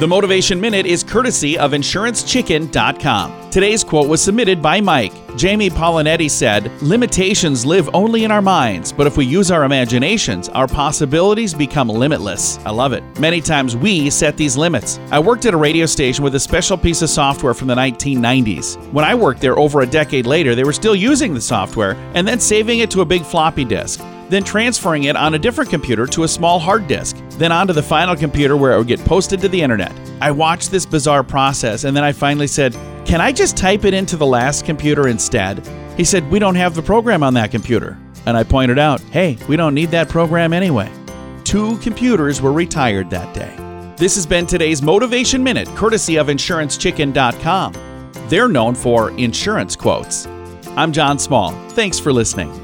The Motivation Minute is courtesy of InsuranceChicken.com. Today's quote was submitted by Mike. Jamie Paolinetti said, Limitations live only in our minds, but if we use our imaginations, our possibilities become limitless. I love it. Many times we set these limits. I worked at a radio station with a special piece of software from the 1990s. When I worked there over a decade later, they were still using the software and then saving it to a big floppy disk then transferring it on a different computer to a small hard disk, then onto the final computer where it would get posted to the internet. I watched this bizarre process and then I finally said, Can I just type it into the last computer instead? He said, We don't have the program on that computer. And I pointed out, Hey, we don't need that program anyway. Two computers were retired that day. This has been today's Motivation Minute, courtesy of InsuranceChicken.com. They're known for insurance quotes. I'm John Small. Thanks for listening.